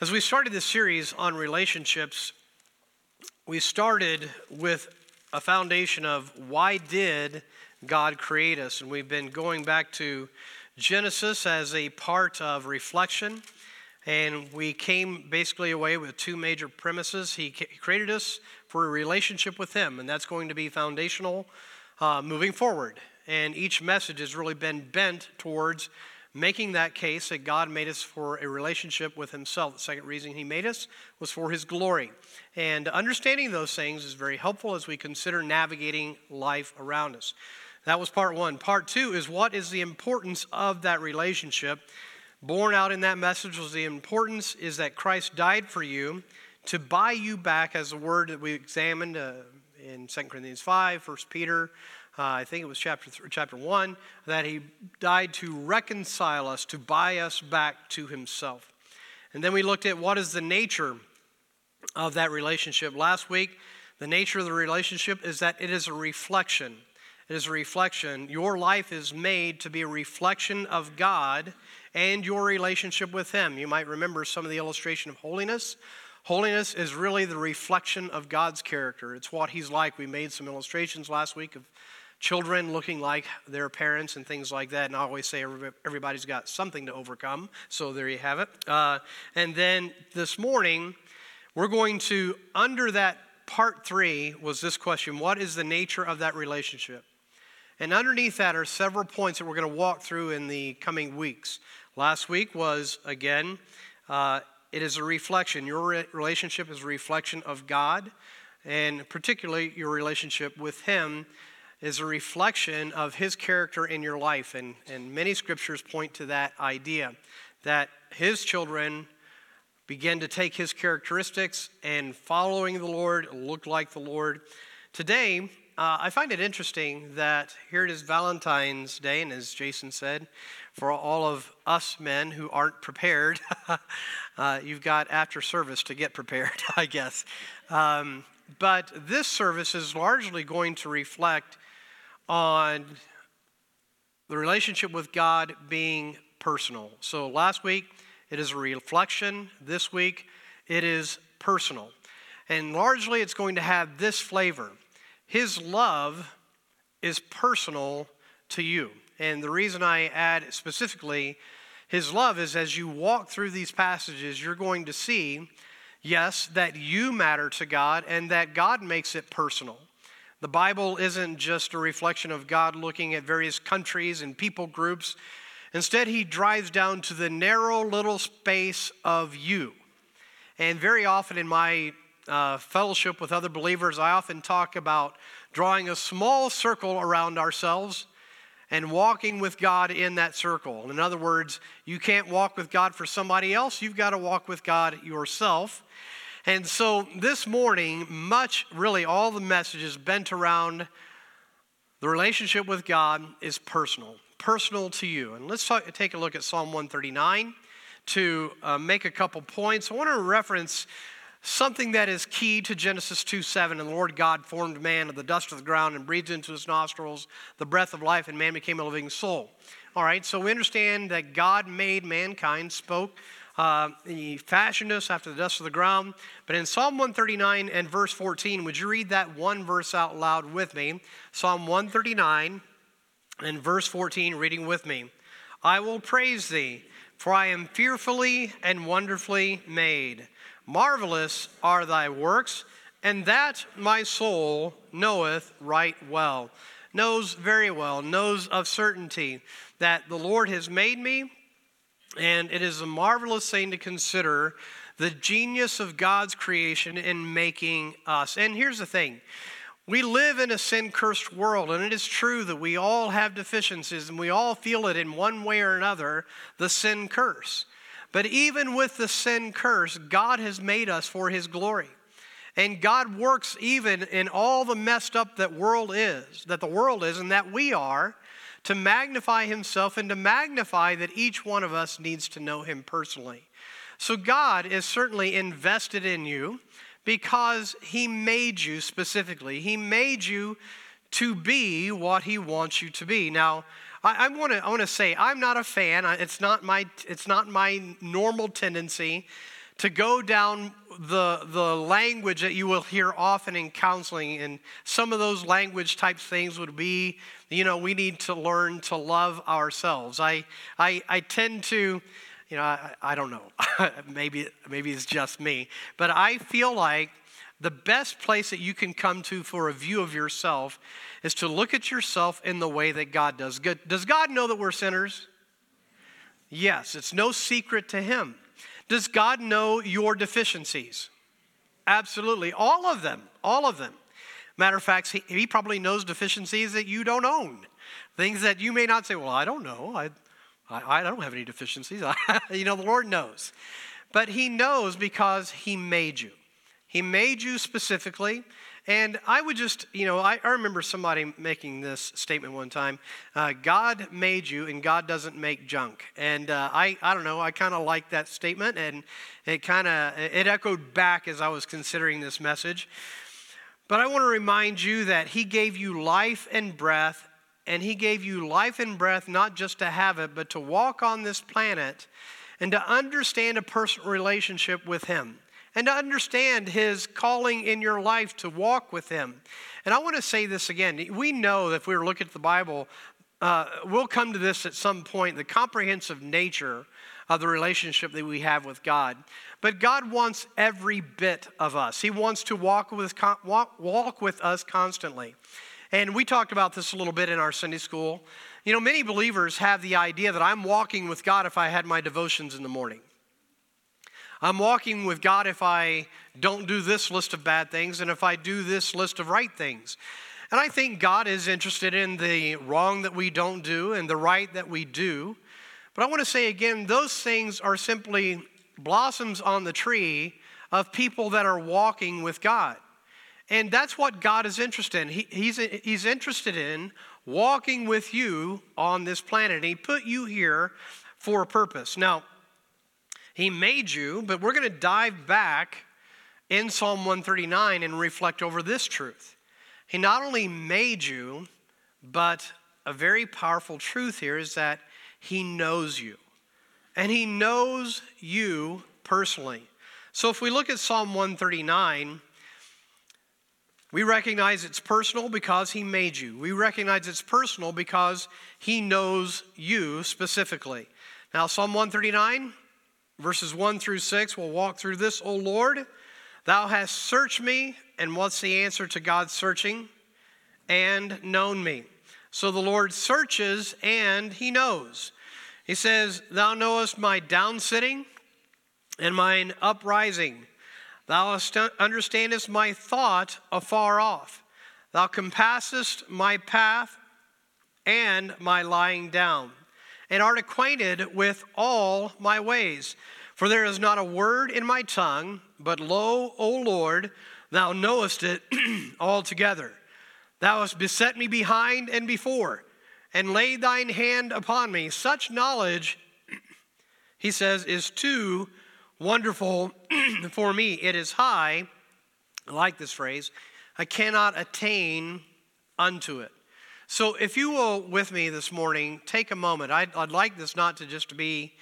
As we started this series on relationships, we started with a foundation of why did God create us? And we've been going back to Genesis as a part of reflection. And we came basically away with two major premises. He created us for a relationship with Him, and that's going to be foundational uh, moving forward. And each message has really been bent towards making that case that God made us for a relationship with Himself. The second reason He made us was for His glory. And understanding those things is very helpful as we consider navigating life around us. That was part one. Part two is what is the importance of that relationship? Born out in that message was the importance is that Christ died for you to buy you back, as the word that we examined uh, in 2 Corinthians 5, 1 Peter, uh, I think it was chapter, chapter 1, that he died to reconcile us, to buy us back to himself. And then we looked at what is the nature of that relationship. Last week, the nature of the relationship is that it is a reflection. It is a reflection. Your life is made to be a reflection of God and your relationship with Him. You might remember some of the illustration of holiness. Holiness is really the reflection of God's character. It's what He's like. We made some illustrations last week of children looking like their parents and things like that. And I always say everybody's got something to overcome. So there you have it. Uh, and then this morning, we're going to, under that part three, was this question What is the nature of that relationship? And underneath that are several points that we're going to walk through in the coming weeks. Last week was, again, uh, it is a reflection. Your relationship is a reflection of God, and particularly your relationship with Him is a reflection of his character in your life. And, and many scriptures point to that idea that his children begin to take his characteristics and following the Lord, look like the Lord. Today, uh, I find it interesting that here it is Valentine's Day, and as Jason said, for all of us men who aren't prepared, uh, you've got after service to get prepared, I guess. Um, but this service is largely going to reflect on the relationship with God being personal. So last week, it is a reflection. This week, it is personal. And largely, it's going to have this flavor His love is personal to you. And the reason I add specifically His love is as you walk through these passages, you're going to see, yes, that you matter to God and that God makes it personal. The Bible isn't just a reflection of God looking at various countries and people groups. Instead, he drives down to the narrow little space of you. And very often in my uh, fellowship with other believers, I often talk about drawing a small circle around ourselves and walking with God in that circle. In other words, you can't walk with God for somebody else, you've got to walk with God yourself. And so this morning, much, really, all the messages bent around the relationship with God is personal, personal to you. And let's talk, take a look at Psalm 139 to uh, make a couple points. I want to reference something that is key to Genesis 2 7. And the Lord God formed man of the dust of the ground and breathed into his nostrils the breath of life, and man became a living soul. All right, so we understand that God made mankind, spoke uh, he fashioned us after the dust of the ground. But in Psalm 139 and verse 14, would you read that one verse out loud with me? Psalm 139 and verse 14, reading with me. I will praise thee, for I am fearfully and wonderfully made. Marvelous are thy works, and that my soul knoweth right well. Knows very well, knows of certainty that the Lord has made me and it is a marvelous thing to consider the genius of God's creation in making us. And here's the thing we live in a sin cursed world, and it is true that we all have deficiencies and we all feel it in one way or another the sin curse. But even with the sin curse, God has made us for his glory. And God works even in all the messed up that world is, that the world is, and that we are to magnify himself and to magnify that each one of us needs to know him personally. So God is certainly invested in you because he made you specifically. He made you to be what he wants you to be. Now, I, I want to I want to say I'm not a fan. It's not my it's not my normal tendency to go down the, the language that you will hear often in counseling. And some of those language type things would be, you know, we need to learn to love ourselves. I, I, I tend to, you know, I, I don't know, maybe, maybe it's just me, but I feel like the best place that you can come to for a view of yourself is to look at yourself in the way that God does. Good. Does God know that we're sinners? Yes, it's no secret to Him. Does God know your deficiencies? Absolutely. All of them. All of them. Matter of fact, he, he, probably knows deficiencies that you don't own. Things that you may not say, well, I don't know. I, I, I don't have any deficiencies. you know, the Lord knows. But He knows because He made you. He made you specifically. And I would just, you know, I, I remember somebody making this statement one time uh, God made you, and God doesn't make junk. And uh, I, I don't know, I kind of like that statement, and it kind of it echoed back as I was considering this message. But I want to remind you that He gave you life and breath, and He gave you life and breath not just to have it, but to walk on this planet and to understand a personal relationship with Him and to understand His calling in your life to walk with Him. And I want to say this again. We know that if we were looking at the Bible, uh, we'll come to this at some point the comprehensive nature of the relationship that we have with God. But God wants every bit of us, He wants to walk with, walk, walk with us constantly. And we talked about this a little bit in our Sunday school. You know, many believers have the idea that I'm walking with God if I had my devotions in the morning. I'm walking with God if I don't do this list of bad things and if I do this list of right things. And I think God is interested in the wrong that we don't do and the right that we do. But I want to say again, those things are simply blossoms on the tree of people that are walking with God. And that's what God is interested in. He, he's, he's interested in walking with you on this planet. And He put you here for a purpose. Now, he made you, but we're going to dive back in Psalm 139 and reflect over this truth. He not only made you, but a very powerful truth here is that He knows you. And He knows you personally. So if we look at Psalm 139, we recognize it's personal because He made you. We recognize it's personal because He knows you specifically. Now, Psalm 139, Verses 1 through 6, we'll walk through this. O Lord, thou hast searched me, and what's the answer to God's searching? And known me. So the Lord searches and he knows. He says, Thou knowest my downsitting and mine uprising. Thou understandest my thought afar off. Thou compassest my path and my lying down and art acquainted with all my ways. For there is not a word in my tongue, but lo, O Lord, thou knowest it altogether. Thou hast beset me behind and before, and laid thine hand upon me. Such knowledge, he says, is too wonderful for me. It is high, I like this phrase, I cannot attain unto it. So, if you will, with me this morning, take a moment. I'd, I'd like this not to just be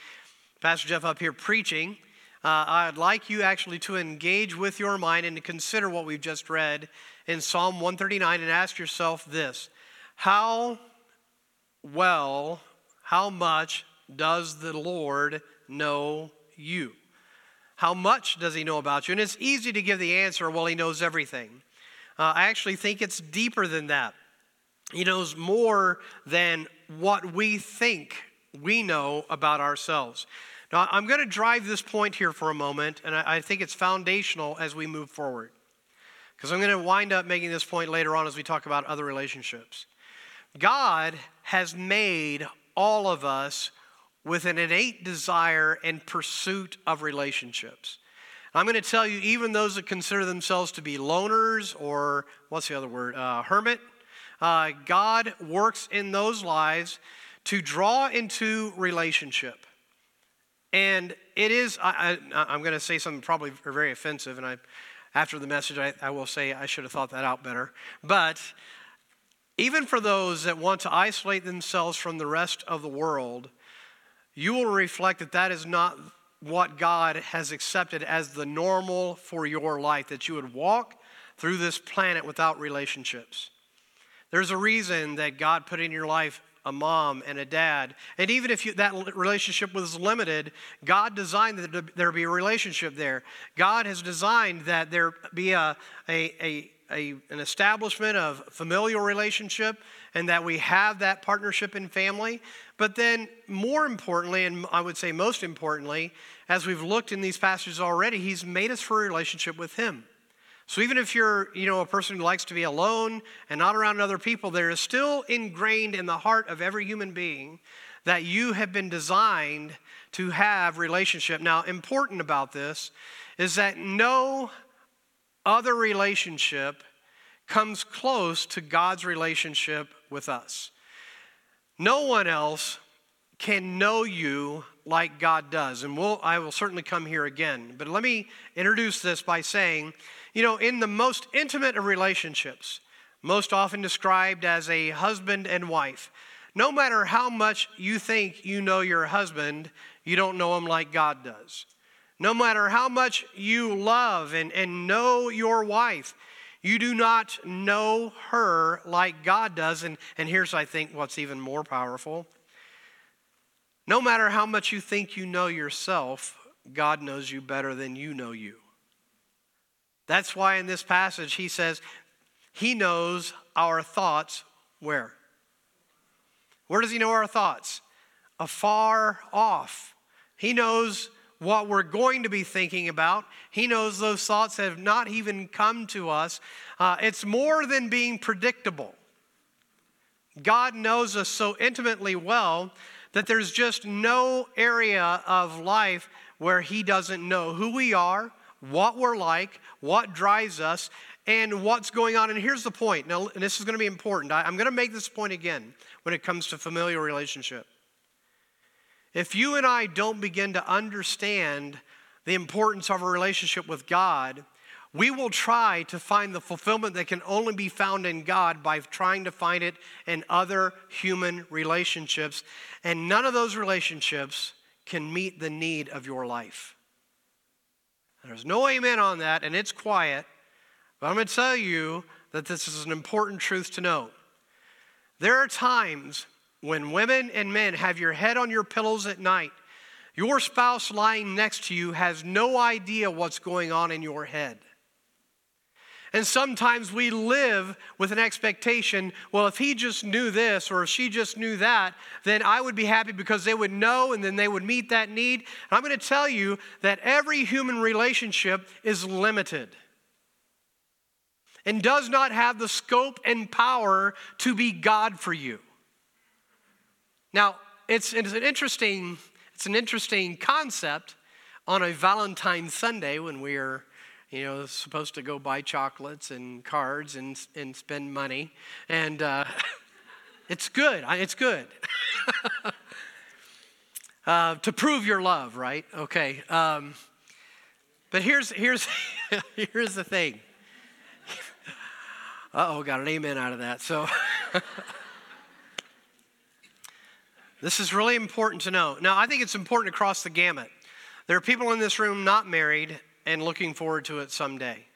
Pastor Jeff up here preaching. Uh, I'd like you actually to engage with your mind and to consider what we've just read in Psalm 139 and ask yourself this How well, how much does the Lord know you? How much does he know about you? And it's easy to give the answer, well, he knows everything. Uh, I actually think it's deeper than that. He knows more than what we think we know about ourselves. Now, I'm going to drive this point here for a moment, and I think it's foundational as we move forward. Because I'm going to wind up making this point later on as we talk about other relationships. God has made all of us with an innate desire and pursuit of relationships. I'm going to tell you, even those that consider themselves to be loners or what's the other word? Uh, hermit uh, God works in those lives to draw into relationship. And it is, I, am going to say something probably very offensive, and I, after the message, I, I will say I should have thought that out better. But even for those that want to isolate themselves from the rest of the world, you will reflect that that is not what God has accepted as the normal for your life, that you would walk through this planet without relationships. There's a reason that God put in your life a mom and a dad. And even if you, that relationship was limited, God designed that there be a relationship there. God has designed that there be a, a, a, a, an establishment of familial relationship and that we have that partnership in family. But then, more importantly, and I would say most importantly, as we've looked in these passages already, He's made us for a relationship with Him. So even if you're, you know, a person who likes to be alone and not around other people, there is still ingrained in the heart of every human being that you have been designed to have relationship. Now, important about this is that no other relationship comes close to God's relationship with us. No one else can know you like God does. And we'll, I will certainly come here again. But let me introduce this by saying you know, in the most intimate of relationships, most often described as a husband and wife, no matter how much you think you know your husband, you don't know him like God does. No matter how much you love and, and know your wife, you do not know her like God does. And, and here's, I think, what's even more powerful. No matter how much you think you know yourself, God knows you better than you know you. That's why in this passage he says, He knows our thoughts where? Where does He know our thoughts? Afar off. He knows what we're going to be thinking about. He knows those thoughts have not even come to us. Uh, it's more than being predictable. God knows us so intimately well that there's just no area of life where He doesn't know who we are, what we're like, what drives us, and what's going on. And here's the point. Now, and this is going to be important. I, I'm going to make this point again when it comes to familial relationship. If you and I don't begin to understand the importance of a relationship with God, we will try to find the fulfillment that can only be found in God by trying to find it in other human relationships. And none of those relationships can meet the need of your life. There's no amen on that, and it's quiet. But I'm going to tell you that this is an important truth to know. There are times when women and men have your head on your pillows at night. Your spouse lying next to you has no idea what's going on in your head. And sometimes we live with an expectation well, if he just knew this or if she just knew that, then I would be happy because they would know and then they would meet that need. And I'm going to tell you that every human relationship is limited and does not have the scope and power to be God for you. Now, it's, it's an interesting it's an interesting concept on a Valentine's Sunday when we are you know, supposed to go buy chocolates and cards and, and spend money. And uh, it's good. It's good. uh, to prove your love, right? Okay. Um, but here's, here's, here's the thing. Oh, got an amen out of that. So. this is really important to know. Now, I think it's important to cross the gamut. There are people in this room not married and looking forward to it someday.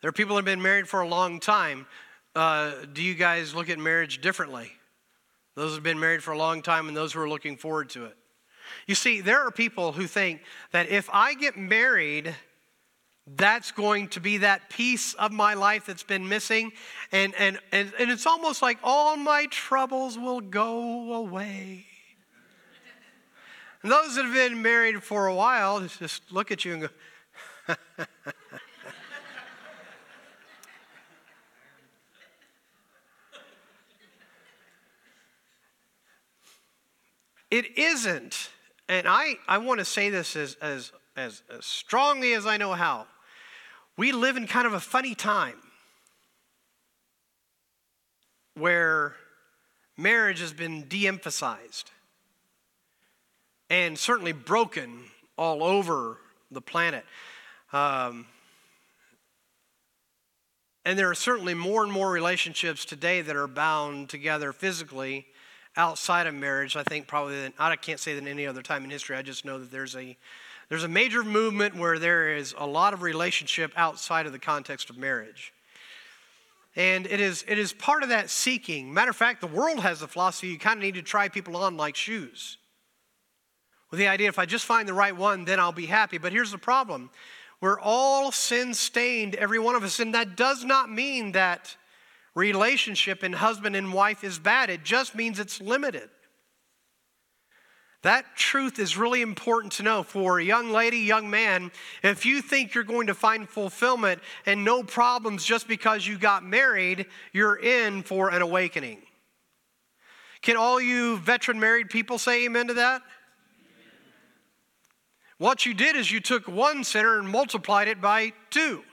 There are people that have been married for a long time. Uh, do you guys look at marriage differently? Those who have been married for a long time and those who are looking forward to it. You see, there are people who think that if I get married, that's going to be that piece of my life that's been missing. And, and, and, and it's almost like all my troubles will go away. And those that have been married for a while just look at you and go, It isn't, and I, I want to say this as, as, as, as strongly as I know how. We live in kind of a funny time where marriage has been de emphasized and certainly broken all over the planet. Um, and there are certainly more and more relationships today that are bound together physically outside of marriage. I think probably than, I can't say than any other time in history. I just know that there's a there's a major movement where there is a lot of relationship outside of the context of marriage. And it is, it is part of that seeking. Matter of fact, the world has the philosophy you kind of need to try people on like shoes. With the idea, if I just find the right one, then I'll be happy. But here's the problem we're all sin stained, every one of us. And that does not mean that relationship in husband and wife is bad, it just means it's limited. That truth is really important to know for a young lady, young man. If you think you're going to find fulfillment and no problems just because you got married, you're in for an awakening. Can all you veteran married people say amen to that? What you did is you took one sinner and multiplied it by two.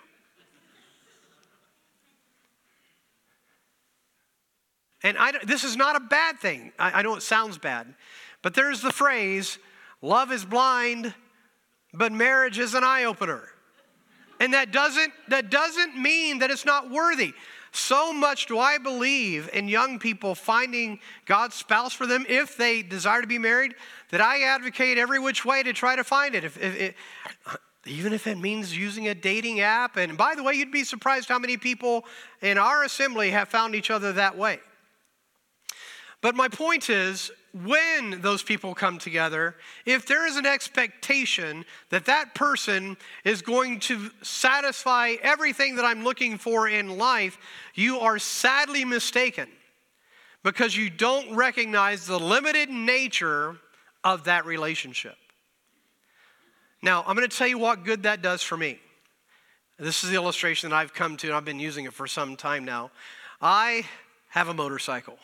And I, this is not a bad thing. I, I know it sounds bad. But there's the phrase love is blind, but marriage is an eye opener. And that doesn't, that doesn't mean that it's not worthy. So much do I believe in young people finding God's spouse for them if they desire to be married that I advocate every which way to try to find it. If, if, even if it means using a dating app. And by the way, you'd be surprised how many people in our assembly have found each other that way. But my point is, when those people come together, if there is an expectation that that person is going to satisfy everything that I'm looking for in life, you are sadly mistaken because you don't recognize the limited nature of that relationship. Now, I'm going to tell you what good that does for me. This is the illustration that I've come to, and I've been using it for some time now. I have a motorcycle,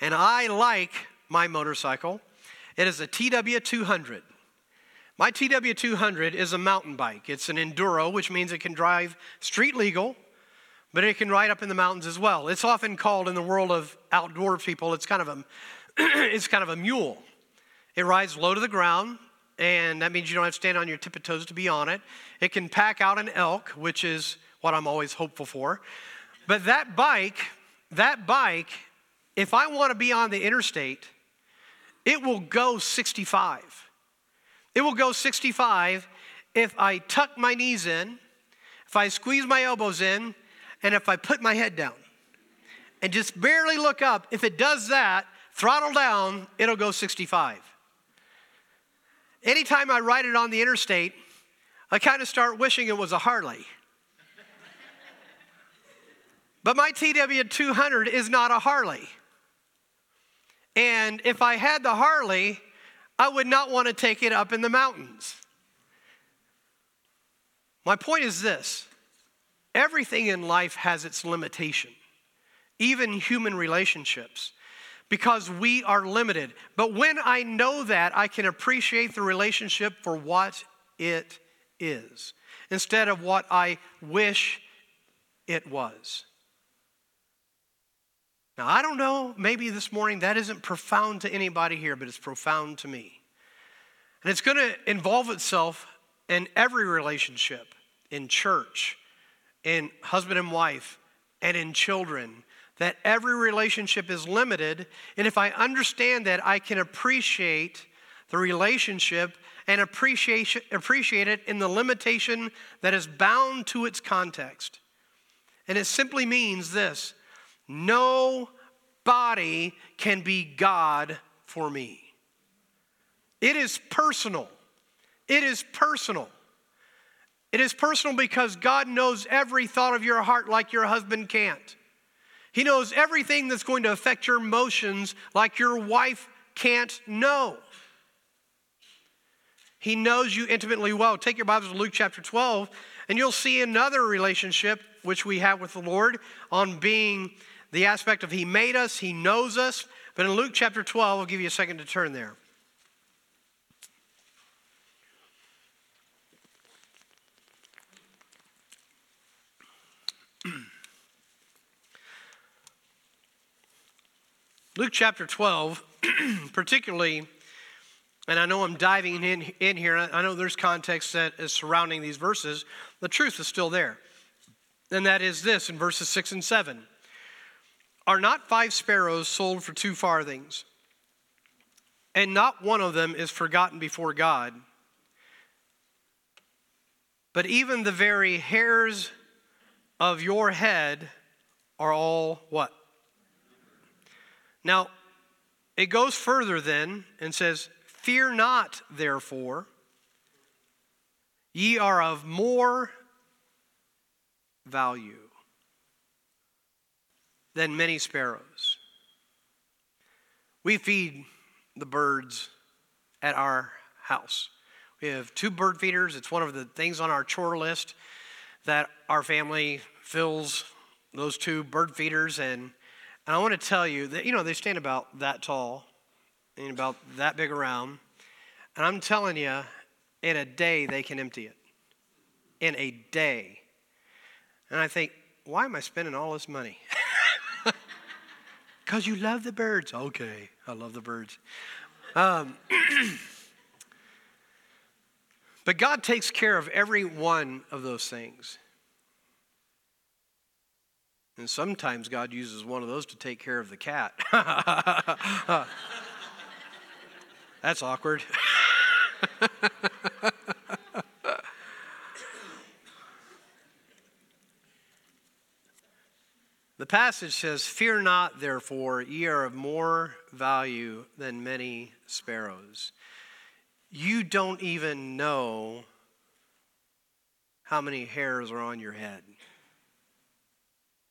and I like my motorcycle. It is a TW200. My TW200 is a mountain bike. It's an enduro, which means it can drive street legal, but it can ride up in the mountains as well. It's often called in the world of outdoor people, it's kind of a it's kind of a mule. It rides low to the ground, and that means you don't have to stand on your tip of toes to be on it. It can pack out an elk, which is what I'm always hopeful for. But that bike, that bike, if I want to be on the interstate, it will go 65. It will go 65 if I tuck my knees in, if I squeeze my elbows in, and if I put my head down. And just barely look up. If it does that, throttle down, it'll go 65. Anytime I ride it on the interstate, I kind of start wishing it was a Harley. but my TW200 is not a Harley. And if I had the Harley, I would not want to take it up in the mountains. My point is this everything in life has its limitation, even human relationships, because we are limited. But when I know that, I can appreciate the relationship for what it is instead of what I wish it was. Now, I don't know, maybe this morning that isn't profound to anybody here, but it's profound to me. And it's going to involve itself in every relationship, in church, in husband and wife, and in children. That every relationship is limited. And if I understand that, I can appreciate the relationship and appreciate, appreciate it in the limitation that is bound to its context. And it simply means this no body can be God for me. It is personal. It is personal. It is personal because God knows every thought of your heart like your husband can't. He knows everything that's going to affect your emotions like your wife can't know. He knows you intimately well. Take your Bibles to Luke chapter 12, and you'll see another relationship which we have with the Lord on being the aspect of He made us, He knows us. But in Luke chapter 12, I'll give you a second to turn there. Luke chapter 12, particularly, and I know I'm diving in, in here, I know there's context that is surrounding these verses. The truth is still there. And that is this in verses 6 and 7. Are not five sparrows sold for two farthings? and not one of them is forgotten before God. But even the very hairs of your head are all what? Now, it goes further then and says, Fear not, therefore, ye are of more value than many sparrows. We feed the birds at our house. We have two bird feeders. It's one of the things on our chore list that our family fills those two bird feeders. And, and I want to tell you that, you know, they stand about that tall and about that big around. And I'm telling you, in a day, they can empty it. In a day. And I think, why am I spending all this money? Because you love the birds. Okay, I love the birds. Um, but God takes care of every one of those things. And sometimes God uses one of those to take care of the cat. That's awkward. passage says, Fear not, therefore, ye are of more value than many sparrows you don't even know how many hairs are on your head.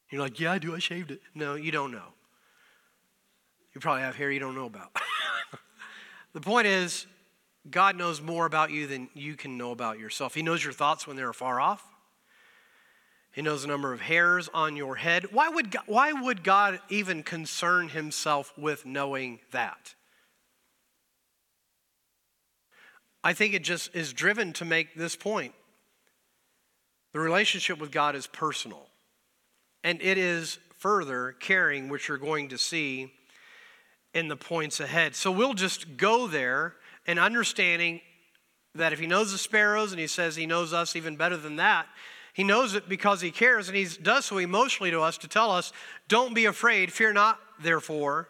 You're like, yeah, I do. I shaved it. No, you don't know. You probably have hair you don't know about. the point is, God knows more about you than you can know about yourself. He knows your thoughts when they're far off. He knows the number of hairs on your head. Why would God, why would God even concern himself with knowing that? I think it just is driven to make this point. The relationship with God is personal, and it is further caring, which you're going to see in the points ahead. So we'll just go there and understanding that if he knows the sparrows and he says he knows us even better than that, he knows it because he cares and he does so emotionally to us to tell us, don't be afraid, fear not, therefore.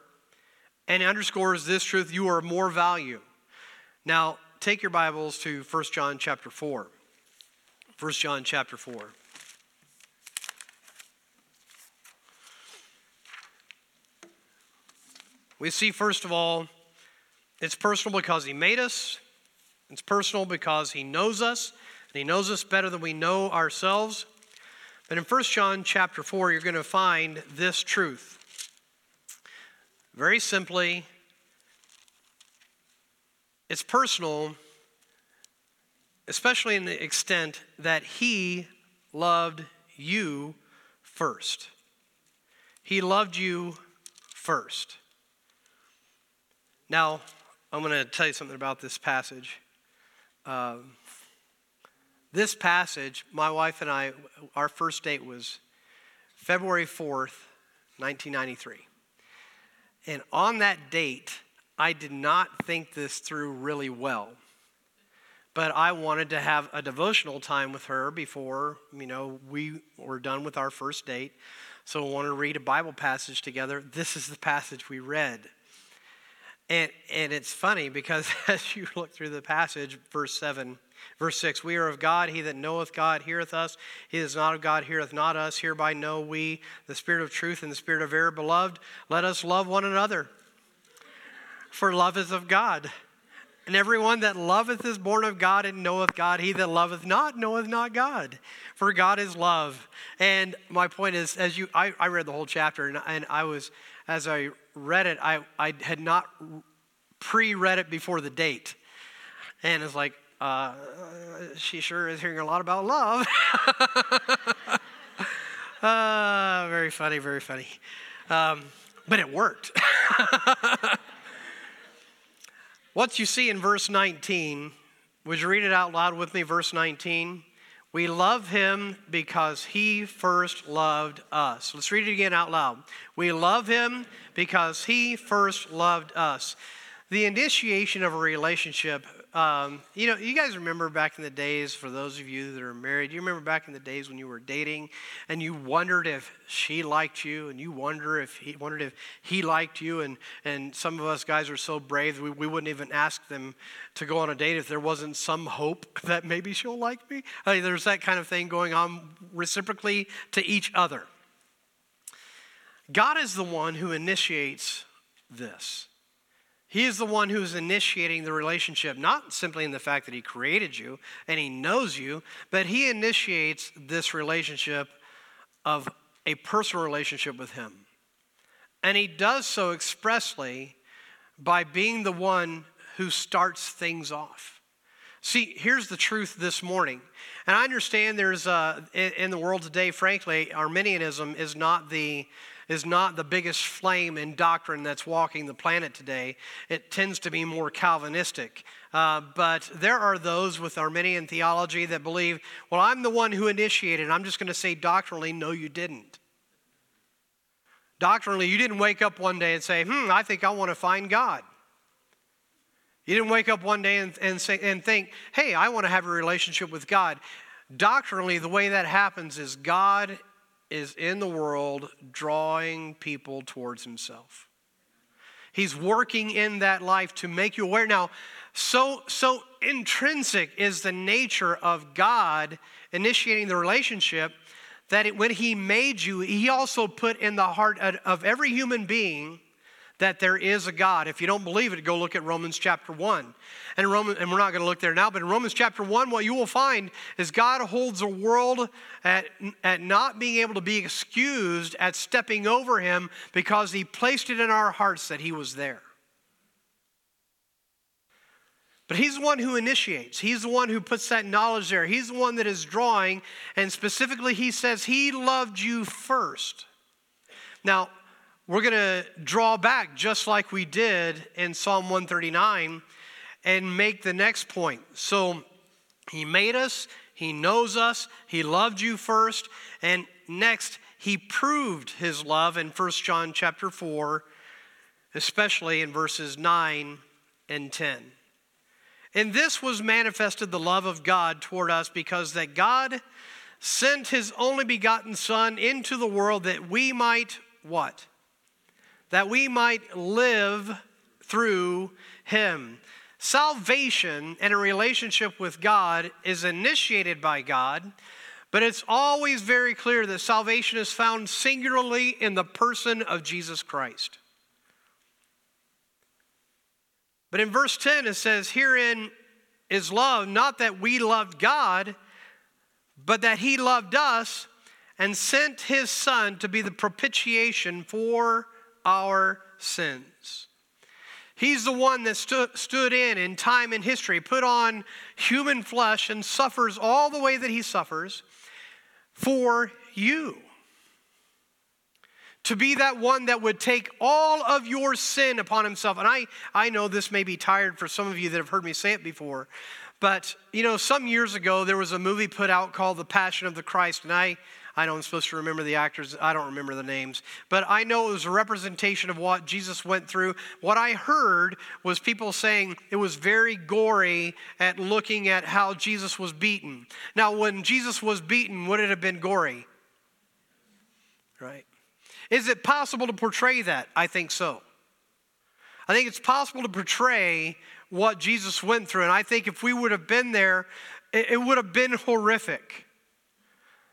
And underscores this truth you are more value. Now, take your Bibles to 1 John chapter 4. 1 John chapter 4. We see, first of all, it's personal because He made us. It's personal because He knows us, He knows us better than we know ourselves. But in 1 John chapter 4, you're going to find this truth. Very simply, it's personal, especially in the extent that He loved you first. He loved you first. Now, I'm going to tell you something about this passage. Um, this passage, my wife and I, our first date was February 4th, 1993. And on that date, I did not think this through really well. But I wanted to have a devotional time with her before, you know, we were done with our first date. So I wanted to read a Bible passage together. This is the passage we read. And, and it's funny because as you look through the passage, verse 7, verse 6, we are of God. He that knoweth God heareth us. He that is not of God heareth not us. Hereby know we the spirit of truth and the spirit of error. Beloved, let us love one another for love is of God. And everyone that loveth is born of God and knoweth God. He that loveth not knoweth not God, for God is love. And my point is, as you, I, I read the whole chapter, and, and I was, as I read it, I, I had not pre-read it before the date, and it's like, uh, she sure is hearing a lot about love. uh, very funny, very funny. Um, but it worked. What you see in verse 19, would you read it out loud with me? Verse 19. We love him because he first loved us. Let's read it again out loud. We love him because he first loved us. The initiation of a relationship Um, you know, you guys remember back in the days, for those of you that are married, you remember back in the days when you were dating and you wondered if she liked you and you wonder if he wondered if he liked you. And, and some of us guys are so brave, we, we wouldn't even ask them to go on a date if there wasn't some hope that maybe she'll like me. I mean, there's that kind of thing going on reciprocally to each other. God is the one who initiates this. He is the one who is initiating the relationship, not simply in the fact that He created you and He knows you, but He initiates this relationship of a personal relationship with Him. And He does so expressly by being the one who starts things off. See, here's the truth this morning. And I understand there's, uh, in the world today, frankly, Arminianism is not the is not the biggest flame in doctrine that's walking the planet today. It tends to be more Calvinistic. Uh, but there are those with Arminian theology that believe, well, I'm the one who initiated. I'm just going to say doctrinally, no, you didn't. Doctrinally, you didn't wake up one day and say, hmm, I think I want to find God. You didn't wake up one day and, and, say, and think, hey, I want to have a relationship with God. Doctrinally, the way that happens is God is in the world drawing people towards himself. He's working in that life to make you aware. Now, so, so intrinsic is the nature of God initiating the relationship that it, when He made you, He also put in the heart of every human being that there is a God. If you don't believe it, go look at Romans chapter 1. And, Roman, and we're not going to look there now, but in Romans chapter 1, what you will find is God holds the world at, at not being able to be excused at stepping over him because he placed it in our hearts that he was there. But he's the one who initiates. He's the one who puts that knowledge there. He's the one that is drawing. And specifically, he says, He loved you first. Now, we're going to draw back just like we did in Psalm 139 and make the next point. So he made us, he knows us, he loved you first, and next he proved his love in 1 John chapter 4, especially in verses 9 and 10. And this was manifested the love of God toward us because that God sent his only begotten son into the world that we might what? That we might live through him. Salvation and a relationship with God is initiated by God, but it's always very clear that salvation is found singularly in the person of Jesus Christ. But in verse 10, it says, Herein is love, not that we loved God, but that He loved us and sent His Son to be the propitiation for our sins. He's the one that stu- stood in in time and history, put on human flesh, and suffers all the way that he suffers for you. To be that one that would take all of your sin upon himself. And I, I know this may be tired for some of you that have heard me say it before, but you know, some years ago there was a movie put out called The Passion of the Christ, and I, I know I'm supposed to remember the actors, I don't remember the names, but I know it was a representation of what Jesus went through. What I heard was people saying it was very gory at looking at how Jesus was beaten. Now, when Jesus was beaten, would it have been gory? Right? Is it possible to portray that? I think so. I think it's possible to portray what Jesus went through. And I think if we would have been there, it, would have been horrific.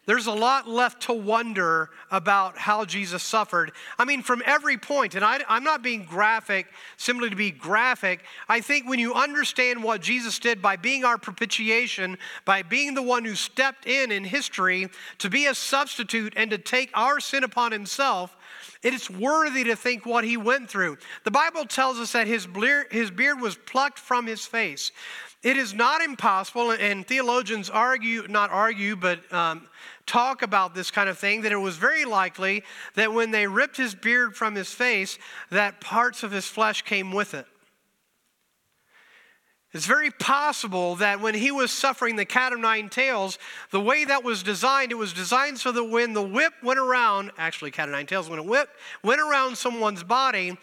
There's a lot left to wonder about how Jesus suffered. I mean, from every point, and I, am not being graphic simply to be graphic. I think when you understand what Jesus did by being our propitiation, by being the one who stepped in in history to be a substitute and to take our sin upon himself, it is worthy to think what he went through. The Bible tells us that his beard, his beard was plucked from his face. It is not impossible, and theologians argue, not argue, but um, talk about this kind of thing, that it was very likely that when they ripped his beard from his face, that parts of his flesh came with it. It's very possible that when he was suffering the cat of nine tails, the way that was designed, it was designed so that when the whip went around, actually, cat of nine tails, when a whip went around someone's body,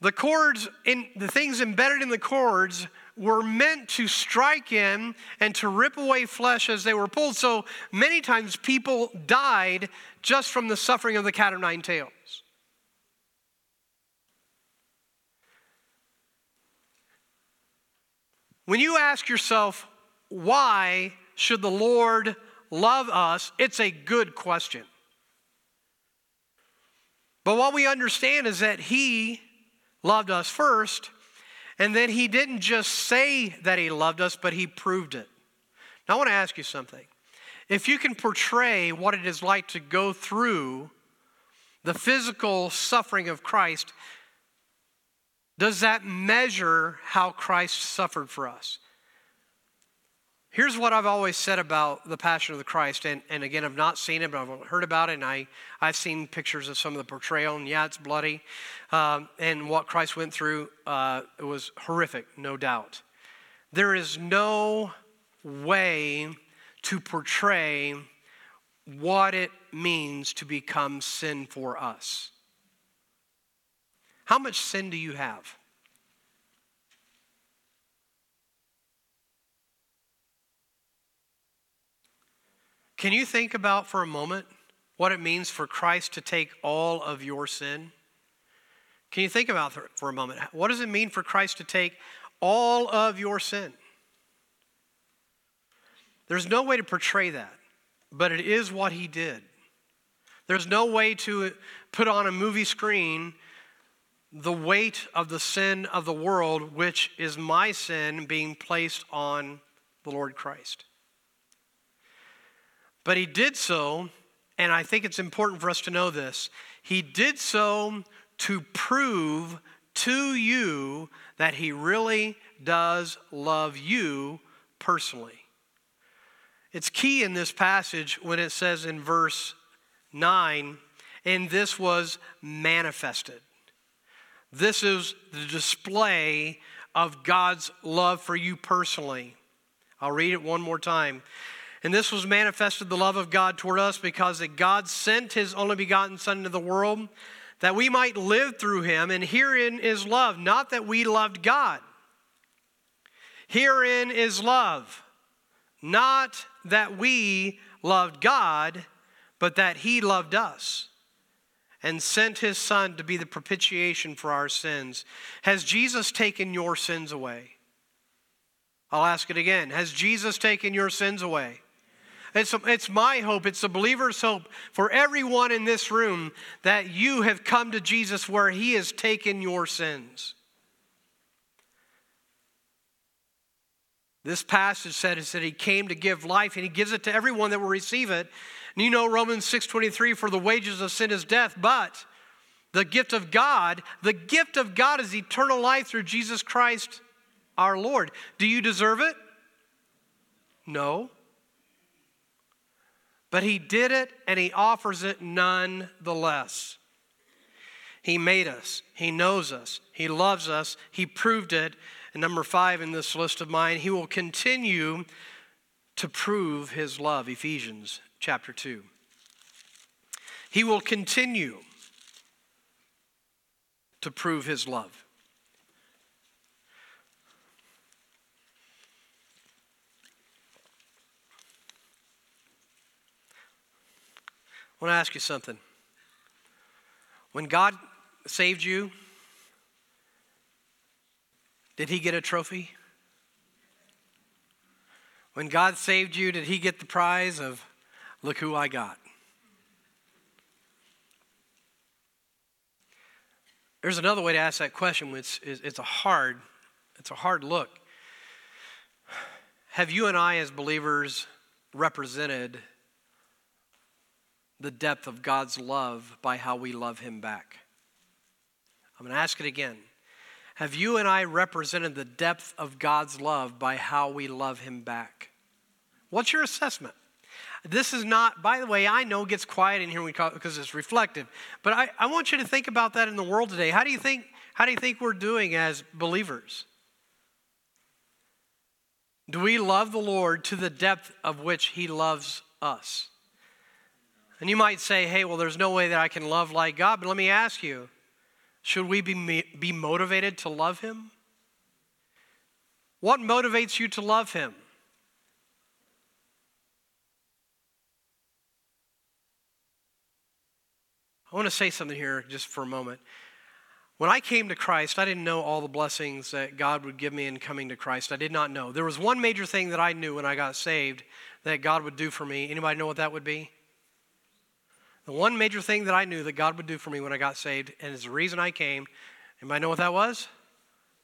the cords, in, the things embedded in the cords were meant to strike in and to rip away flesh as they were pulled. So many times people died just from the suffering of the cat of nine tails. When you ask yourself, why should the Lord love us? It's a good question. But what we understand is that He loved us first, and then He didn't just say that He loved us, but He proved it. Now, I want to ask you something. If you can portray what it is like to go through the physical suffering of Christ, does that measure how Christ suffered for us? Here's what I've always said about the Passion of the Christ, and, and again, I've not seen it, but I've heard about it, and I, I've seen pictures of some of the portrayal, and yeah, it's bloody. Um, and what Christ went through, uh, it was horrific, no doubt. There is no way to portray what it means to become sin for us. How much sin do you have? Can you think about for a moment what it means for Christ to take all of your sin? Can you think about for a moment? What does it mean for Christ to take all of your sin? There's no way to portray that, but it is what he did. There's no way to uh, put on a movie screen the weight of the sin of the world, which is my sin, being placed on the Lord Christ. But he did so, and I think it's important for us to know this. He did so to prove to you that he really does love you personally. It's key in this passage when it says in verse 9, and this was manifested. This is the display of God's love for you personally. I'll read it one more time. And this was manifested the love of God toward us because that God sent his only begotten Son into the world that we might live through him. And herein is love, not that we loved God. Herein is love, not that we loved God, but that he loved us and sent his Son to be the propitiation for our sins. Has Jesus taken your sins away? I'll ask it again. Has Jesus taken your sins away? It's, it's my hope, it's the believer's hope for everyone in this room that you have come to Jesus where he has taken your sins. This passage said that he came to give life and he gives it to everyone that will receive it. And you know Romans 6:23 for the wages of sin is death, but the gift of God, the gift of God is eternal life through Jesus Christ our Lord. Do you deserve it? No. But he did it and he offers it nonetheless. He made us, he knows us, he loves us, he proved it. And number five in this list of mine, he will continue to prove his love. Ephesians chapter 2. He will continue to prove his love. I want to ask you something. When God saved you, did he get a trophy? When God saved you, did he get the prize of, look who I got? There's another way to ask that question, which is it's a hard, it's a hard look. Have you and I, as believers, represented the depth of God's love by how we love Him back. I'm going to ask it again. Have you and I represented the depth of God's love by how we love Him back? What's your assessment? This is not, by the way, I know it gets quiet in here because it's reflective, but I, I want you to think about that in the world today. How do you think, how do you think we're doing as believers? Do we love the Lord to the depth of which He loves us? And you might say, hey, well, there's no way that I can love like God. But let me ask you should we be, be motivated to love Him? What motivates you to love Him? I want to say something here just for a moment. When I came to Christ, I didn't know all the blessings that God would give me in coming to Christ. I did not know. There was one major thing that I knew when I got saved that God would do for me. Anybody know what that would be? The one major thing that I knew that God would do for me when I got saved, and it's the reason I came. Anybody know what that was?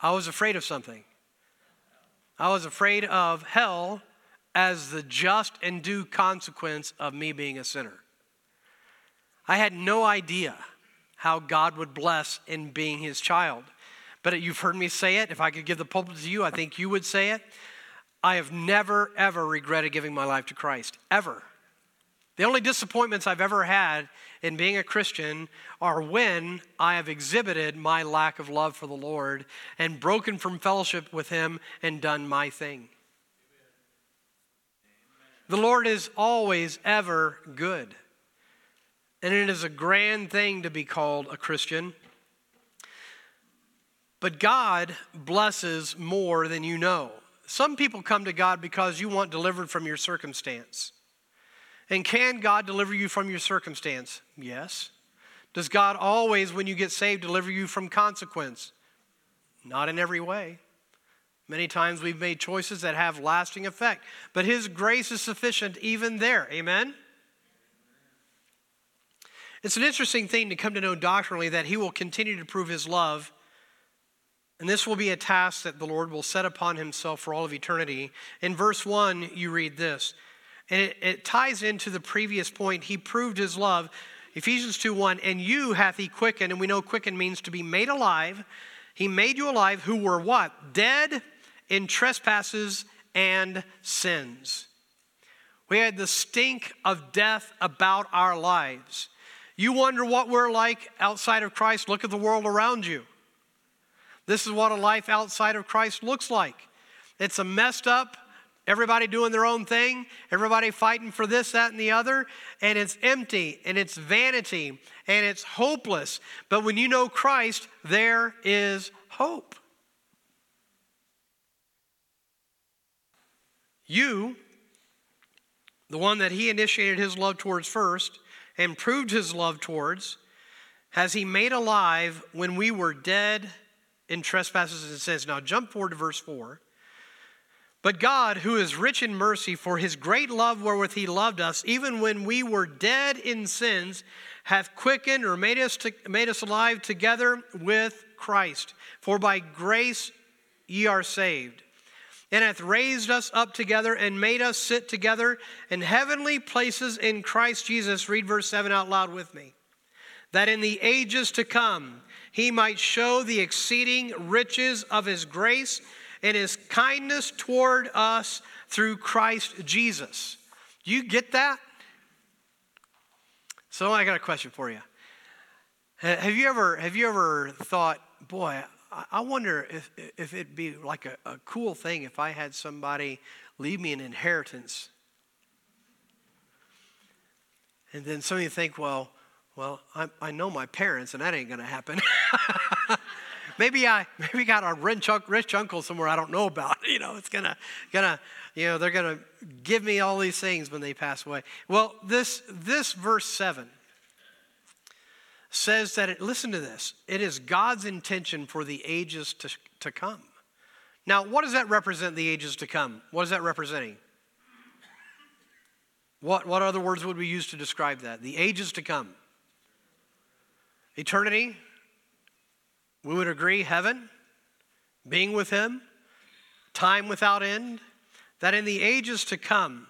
I was afraid of something. I was afraid of hell as the just and due consequence of me being a sinner. I had no idea how God would bless in being his child. But you've heard me say it. If I could give the pulpit to you, I think you would say it. I have never, ever regretted giving my life to Christ, ever. The only disappointments I've ever had in being a Christian are when I have exhibited my lack of love for the Lord and broken from fellowship with Him and done my thing. The Lord is always, ever good. And it is a grand thing to be called a Christian. But God blesses more than you know. Some people come to God because you want delivered from your circumstance. And can God deliver you from your circumstance? Yes. Does God always, when you get saved, deliver you from consequence? Not in every way. Many times we've made choices that have lasting effect, but His grace is sufficient even there. Amen? It's an interesting thing to come to know doctrinally that He will continue to prove His love. And this will be a task that the Lord will set upon Himself for all of eternity. In verse 1, you read this, and it, it ties into the previous point. He proved His love. Ephesians 2 1, and you hath He quickened, and we know quickened means to be made alive. He made you alive who were what? Dead in trespasses and sins. We had the stink of death about our lives. You wonder what we're like outside of Christ? Look at the world around you. This is what a life outside of Christ looks like. It's a messed up, everybody doing their own thing, everybody fighting for this, that, and the other, and it's empty, and it's vanity, and it's hopeless. But when you know Christ, there is hope. You, the one that He initiated His love towards first, and proved his love towards, has he made alive when we were dead in trespasses and sins. Now jump forward to verse 4. But God, who is rich in mercy, for his great love wherewith he loved us, even when we were dead in sins, hath quickened or made us, to, made us alive together with Christ. For by grace ye are saved and hath raised us up together and made us sit together in heavenly places in Christ Jesus. Read verse 7 out loud with me. That in the ages to come he might show the exceeding riches of his grace and his kindness toward us through Christ Jesus. Do you get that? So I got a question for you. Have you ever have you ever thought, boy, I wonder if, if it'd be like a, a cool thing if I had somebody leave me an inheritance. And then some of you think, well, well, I, I know my parents, and that ain't going to happen. maybe I maybe got a rich, rich uncle somewhere I don't know about. You know, it's gonna gonna you know they're gonna give me all these things when they pass away. Well, this this verse seven says that, it, listen to this, it is God's intention for the ages to, to come. Now, what does that represent, the ages to come? What is that representing? What, what other words would we use to describe that? The ages to come. Eternity, we would agree, heaven, being with Him, time without end, that in the ages to come,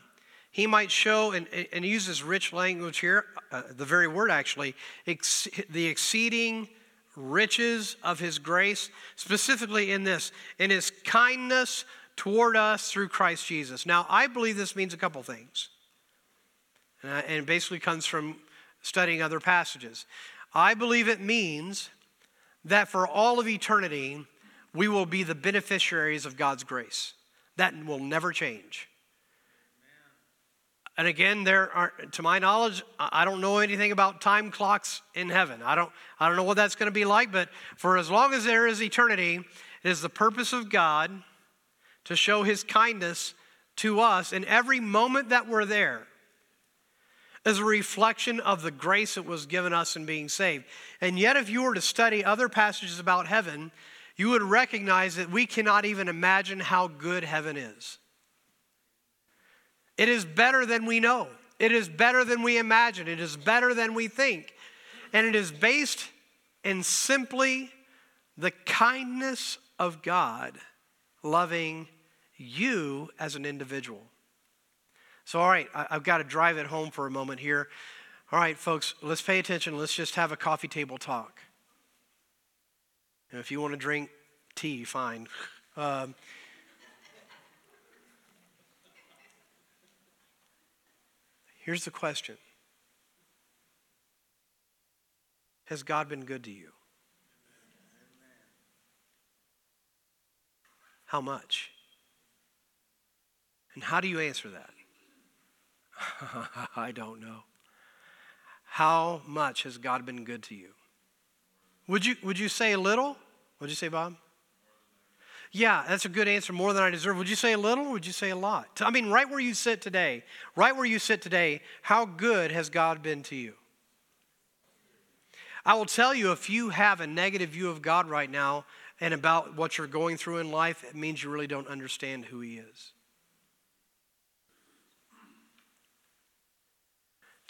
he might show, and, and use this rich language here, uh, the very word actually, ex- the exceeding riches of his grace, specifically in this, in his kindness toward us through Christ Jesus. Now, I believe this means a couple things, uh, and basically comes from studying other passages. I believe it means that for all of eternity, we will be the beneficiaries of God's grace. That will never change. And again, there are, to my knowledge, I don't know anything about time clocks in heaven. I don't, I don't know what that's going to be like, but for as long as there is eternity, it is the purpose of God to show his kindness to us in every moment that we're there as a reflection of the grace that was given us in being saved. And yet, if you were to study other passages about heaven, you would recognize that we cannot even imagine how good heaven is. It is better than we know, it is better than we imagine, it is better than we think. And it is based in simply the kindness of God loving you as an individual. So, all right, I've got to drive it home for a moment here. All right, folks, let's pay attention. Let's just have a coffee table talk. And if you want to drink tea, fine. Um, here's the question Has God been good to you? How much? And how do you answer that? I don't know. How much has God been good to you? Would you, would you say a little? Would you say, Bob? Yeah, that's a good answer, more than I deserve. Would you say a little would you say a lot? I mean, right where you sit today, right where you sit today, how good has God been to you? I will tell you if you have a negative view of God right now and about what you're going through in life, it means you really don't understand who He is.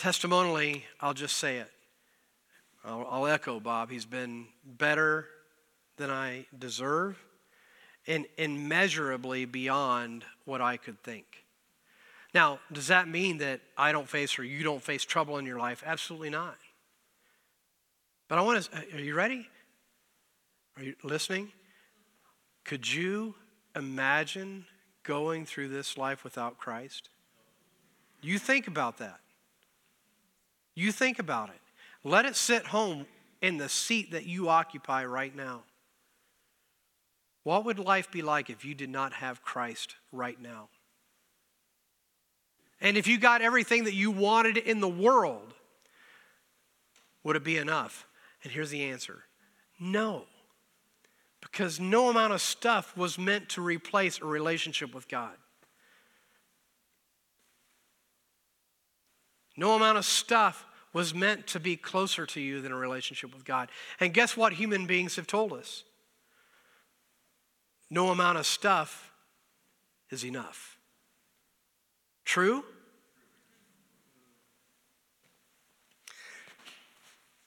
Testimonially, I'll just say it. I'll, I'll, echo Bob. He's been better than I deserve and immeasurably beyond what I could think. Now, does that mean that I don't face or you don't face trouble in your life? Absolutely not. But I want to, uh, are you ready? Are you listening? Could you imagine going through this life without Christ? You think about that. You think about it. Let it sit home in the seat that you occupy right now. What would life be like if you did not have Christ right now? And if you got everything that you wanted in the world, would it be enough? And here's the answer no. Because no amount of stuff was meant to replace a relationship with God. No amount of stuff was meant to be closer to you than a relationship with God. And guess what human beings have told us? No amount of stuff is enough. True?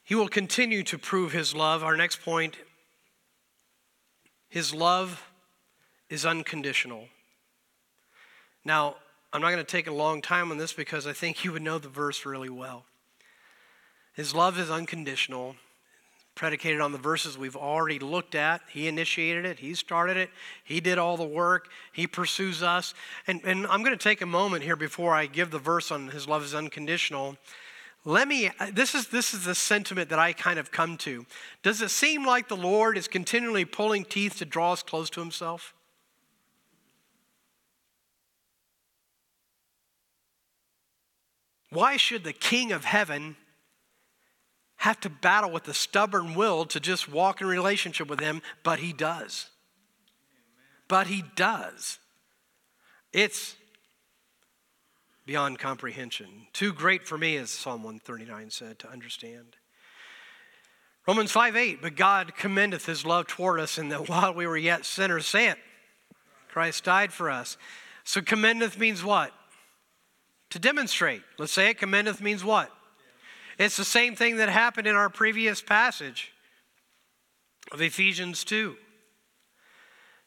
He will continue to prove his love. Our next point his love is unconditional. Now, I'm not going to take a long time on this because I think you would know the verse really well. His love is unconditional, predicated on the verses we've already looked at. He initiated it, He started it, He did all the work, He pursues us. And, and I'm going to take a moment here before I give the verse on His love is unconditional. Let me, this is, this is the sentiment that I kind of come to. Does it seem like the Lord is continually pulling teeth to draw us close to Himself? Why should the King of Heaven have to battle with the stubborn will to just walk in relationship with Him? But He does. But He does. It's beyond comprehension. Too great for me, as Psalm 139 said, to understand. Romans 5 8, but God commendeth his love toward us in that while we were yet sinners, it, Christ died for us. So commendeth means what? To demonstrate. Let's say it. Commendeth means what? It's the same thing that happened in our previous passage of Ephesians 2.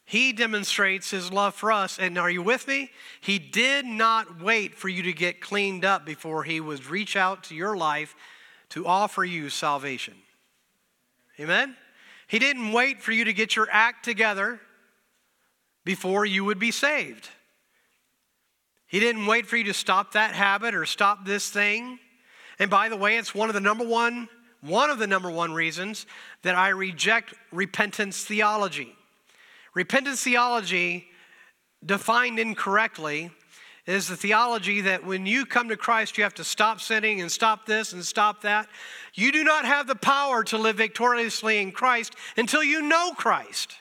He demonstrates his love for us. And are you with me? He did not wait for you to get cleaned up before he would reach out to your life to offer you salvation. Amen? He didn't wait for you to get your act together before you would be saved. He didn't wait for you to stop that habit or stop this thing. And by the way, it's one of the number one one of the number one reasons that I reject repentance theology. Repentance theology, defined incorrectly, is the theology that when you come to Christ, you have to stop sinning and stop this and stop that. You do not have the power to live victoriously in Christ until you know Christ.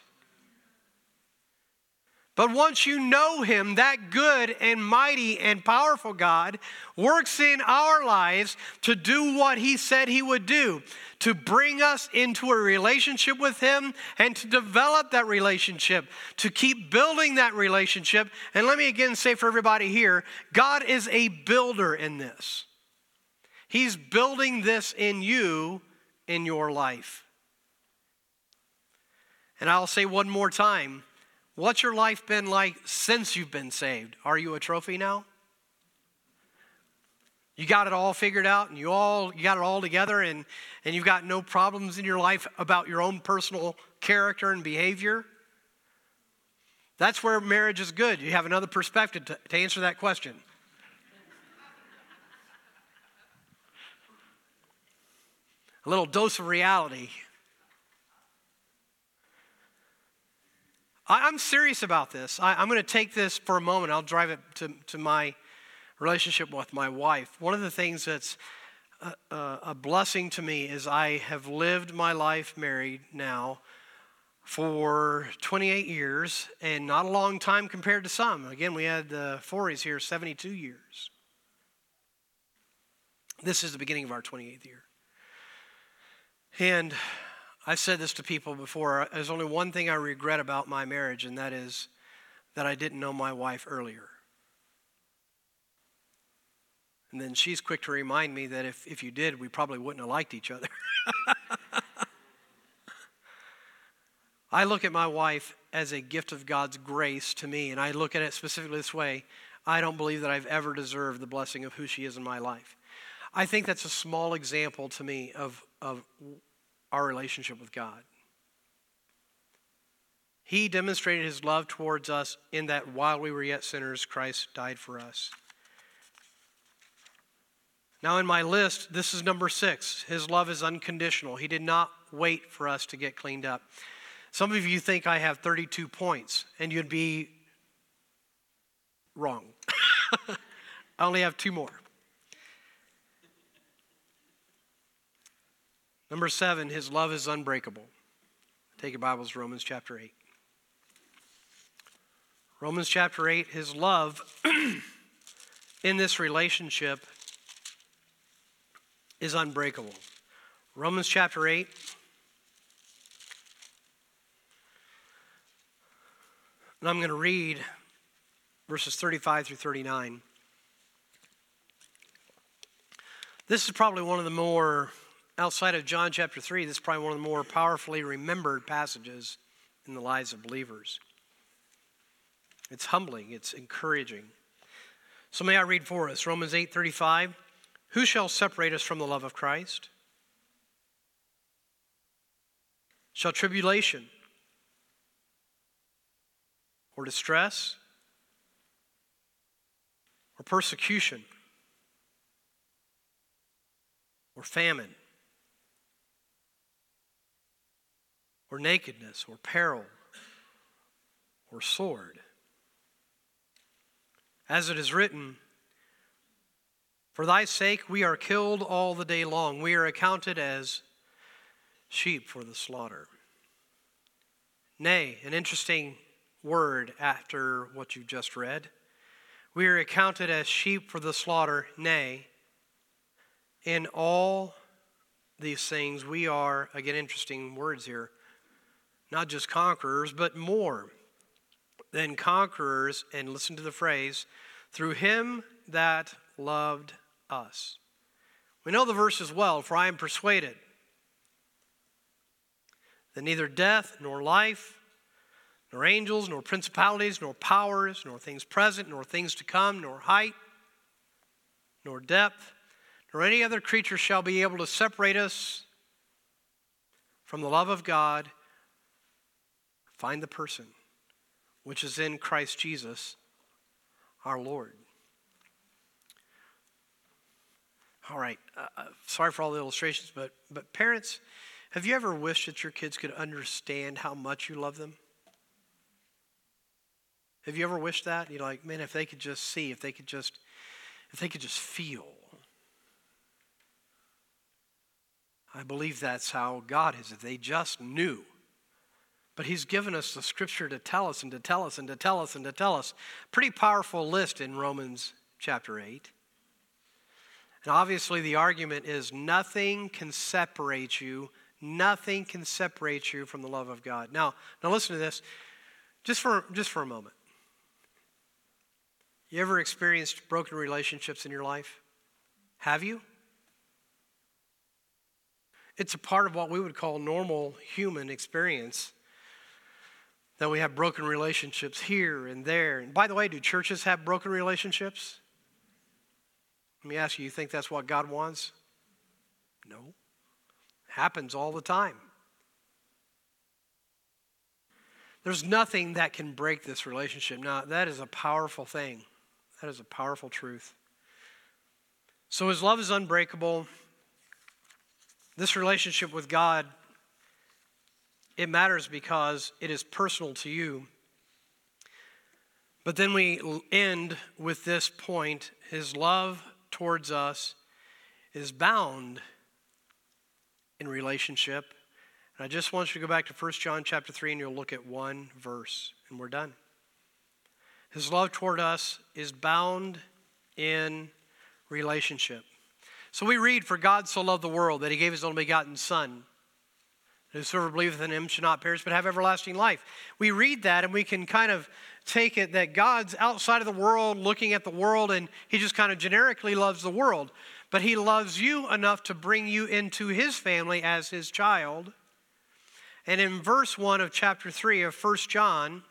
But once you know Him, that good and mighty and powerful God works in our lives to do what He said He would do to bring us into a relationship with Him and to develop that relationship, to keep building that relationship. And let me again say for everybody here God is a builder in this. He's building this in you in your life. And I'll say one more time what's your life been like since you've been saved? Are you a trophy now? You got it all figured out and you all you got it all together and, and you've got no problems in your life about your own personal character and behavior. That's where marriage is good. You have another perspective to, to answer that question. A little dose of reality. I, am serious about this. I, I'm going to take this for a moment. I'll drive it to, to my relationship with my wife. One of the things that's a, a, a blessing to me is I have lived my life married now for 28 years and not a long time compared to some. Again, we had the Foreys here 72 years. This is the beginning of our 28th year. And I've said this to people before. Uh, there's only one thing I regret about my marriage, and that is that I didn't know my wife earlier. And then she's quick to remind me that if, if you did, we probably wouldn't have liked each other. I look at my wife as a gift of God's grace to me, and I look at it specifically this way I don't believe that I've ever deserved the blessing of who she is in my life. I think that's a small example to me of, of our relationship with God. He demonstrated his love towards us in that while we were yet sinners, Christ died for us. Now, in my list, this is number six. His love is unconditional. He did not wait for us to get cleaned up. Some of you think I have 32 points, and you'd be wrong. I only have two more. Number seven, his love is unbreakable. Take your Bibles, Romans chapter 8. Romans chapter 8, his love in this relationship is unbreakable. Romans chapter 8. And I'm going to read verses 35 through 39. This is probably one of the more, outside of John chapter 3, this is probably one of the more powerfully remembered passages in the lives of believers. It's humbling, it's encouraging. So may I read for us Romans 8:35, Who shall separate us from the love of Christ? Shall tribulation or distress or persecution or famine or nakedness or peril or sword? As it is written, for thy sake we are killed all the day long. We are accounted as sheep for the slaughter. Nay, an interesting word after what you've just read. We are accounted as sheep for the slaughter. Nay, in all these things we are, again, interesting words here, not just conquerors, but more than conquerors. And listen to the phrase through him that loved us. We know the verse as well, for I am persuaded that neither death nor life, nor angels, nor principalities, nor powers, nor things present, nor things to come, nor height, nor depth, nor any other creature shall be able to separate us from the love of God. Find the person which is in Christ Jesus our Lord. All right. Uh, uh, sorry for all the illustrations, but, but parents, have you ever wished that your kids could understand how much you love them? Have you ever wished that? You're like, man, if they could just see, if they could just, if they could just feel. I believe that's how God is. If they just knew But he's given us the scripture to tell us and to tell us and to tell us and to tell us. Pretty powerful list in Romans chapter 8. And obviously, the argument is nothing can separate you, nothing can separate you from the love of God. Now, now listen to this just for, just for a moment. You ever experienced broken relationships in your life? Have you? It's a part of what we would call normal human experience that we have broken relationships here and there. And by the way, do churches have broken relationships? Let me ask you, you think that's what God wants? No. It happens all the time. There's nothing that can break this relationship. Now, that is a powerful thing. That is a powerful truth. So, his love is unbreakable. This relationship with God, it matters because it is personal to you. But then we end with this point His love towards us is bound in relationship. And I just want you to go back to 1 John chapter 3 and you'll look at one verse and we're done. His love toward us is bound in relationship. So we read, For God so loved the world that he gave his only begotten Son. Whosoever believeth in him shall not perish but have everlasting life. We read that and we can kind of take it that God's outside of the world, looking at the world, and he just kind of generically loves the world. But he loves you enough to bring you into his family as his child. And in verse 1 of chapter 3 of 1 John,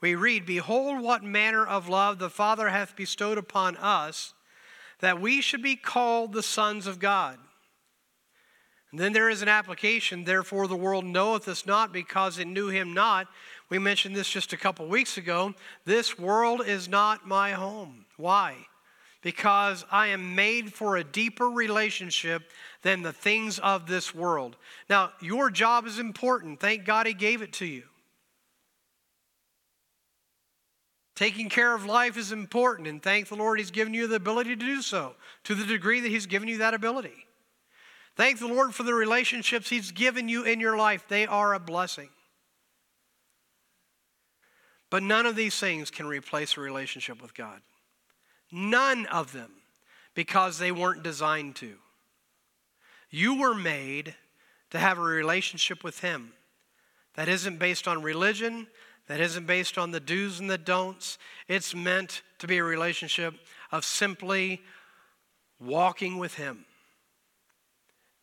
we read, Behold, what manner of love the Father hath bestowed upon us that we should be called the sons of God. And then there is an application, therefore the world knoweth us not because it knew him not. We mentioned this just a couple weeks ago. This world is not my home. Why? Because I am made for a deeper relationship than the things of this world. Now, your job is important. Thank God he gave it to you. Taking care of life is important, and thank the Lord He's given you the ability to do so to the degree that He's given you that ability. Thank the Lord for the relationships He's given you in your life, they are a blessing. But none of these things can replace a relationship with God. None of them, because they weren't designed to. You were made to have a relationship with Him that isn't based on religion, that isn't based on the do's and the don'ts. It's meant to be a relationship of simply walking with Him.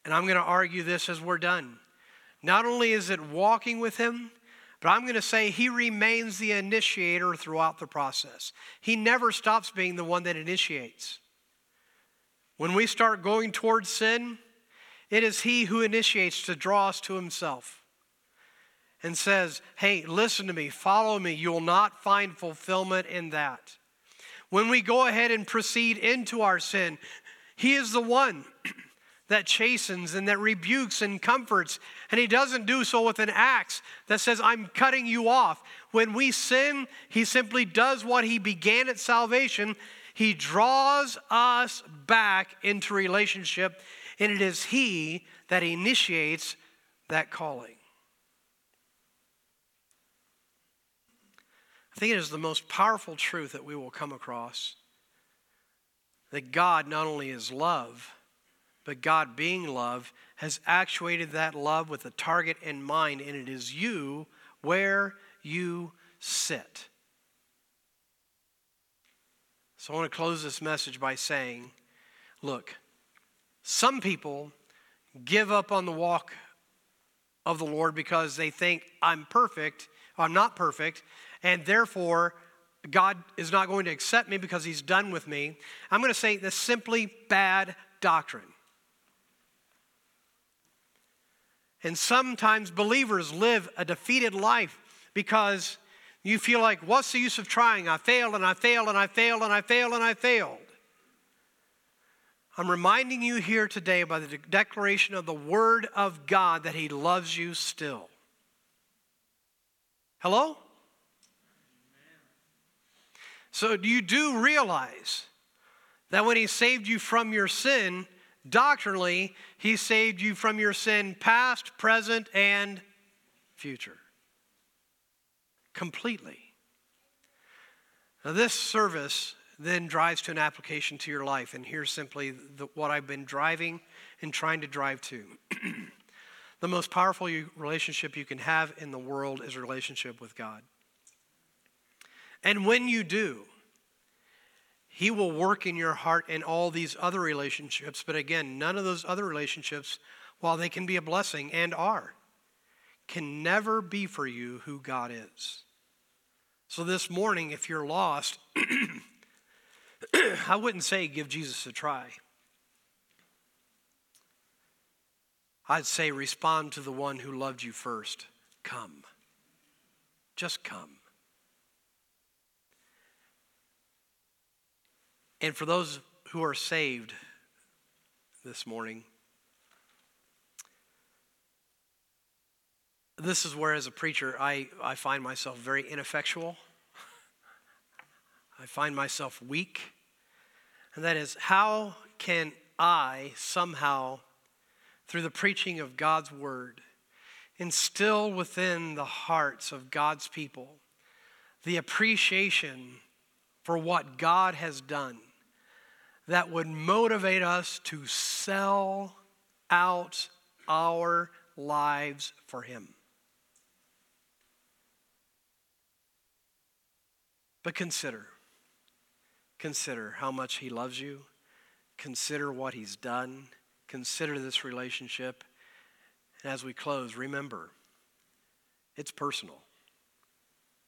And I'm going to argue this as we're done. Not only is it walking with Him, but I'm going to say He remains the initiator throughout the process. He never stops being the one that initiates. When we start going towards sin, it is He who initiates to draw us to Himself and says, Hey, listen to me, follow me. You will not find fulfillment in that. When we go ahead and proceed into our sin, He is the one that chastens and that rebukes and comforts. And He doesn't do so with an axe that says, I'm cutting you off. When we sin, He simply does what He began at salvation. He draws us back into relationship, and it is He that initiates that calling. I think it is the most powerful truth that we will come across that God not only is love, but God being love has actuated that love with a target in mind, and it is you where you sit. So I want to close this message by saying, look, some people give up on the walk of the Lord because they think I'm perfect, I'm not perfect, and therefore God is not going to accept me because he's done with me. I'm going to say this simply bad doctrine. And sometimes believers live a defeated life because you feel like, what's the use of trying? I failed and I failed and I failed and I failed and I failed. I'm reminding you here today by the declaration of the Word of God that He loves you still. Hello? So you do realize that when he saved you from your sin, doctrinally, he saved you from your sin past, present, and future. completely. Now, this service then drives to an application to your life, and here's simply the, what I've been driving and trying to drive to. the most powerful you, relationship you can have in the world is a relationship with God. And when you do, He will work in your heart in all these other relationships. But again, none of those other relationships, while they can be a blessing and are, can never be for you who God is. So this morning, if you're lost, I wouldn't say give Jesus a try. I'd say respond to the one who loved you first. Come. Just come. And for those who are saved this morning, this is where, as a preacher, I, I find myself very ineffectual. I find myself weak. And that is, how can I somehow, through the preaching of God's word, instill within the hearts of God's people the appreciation for what God has done that would motivate us to sell out our lives for Him? But consider, consider how much He loves you. Consider what He's done. Consider this relationship. And as we close, remember it's personal,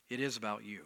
it is about you.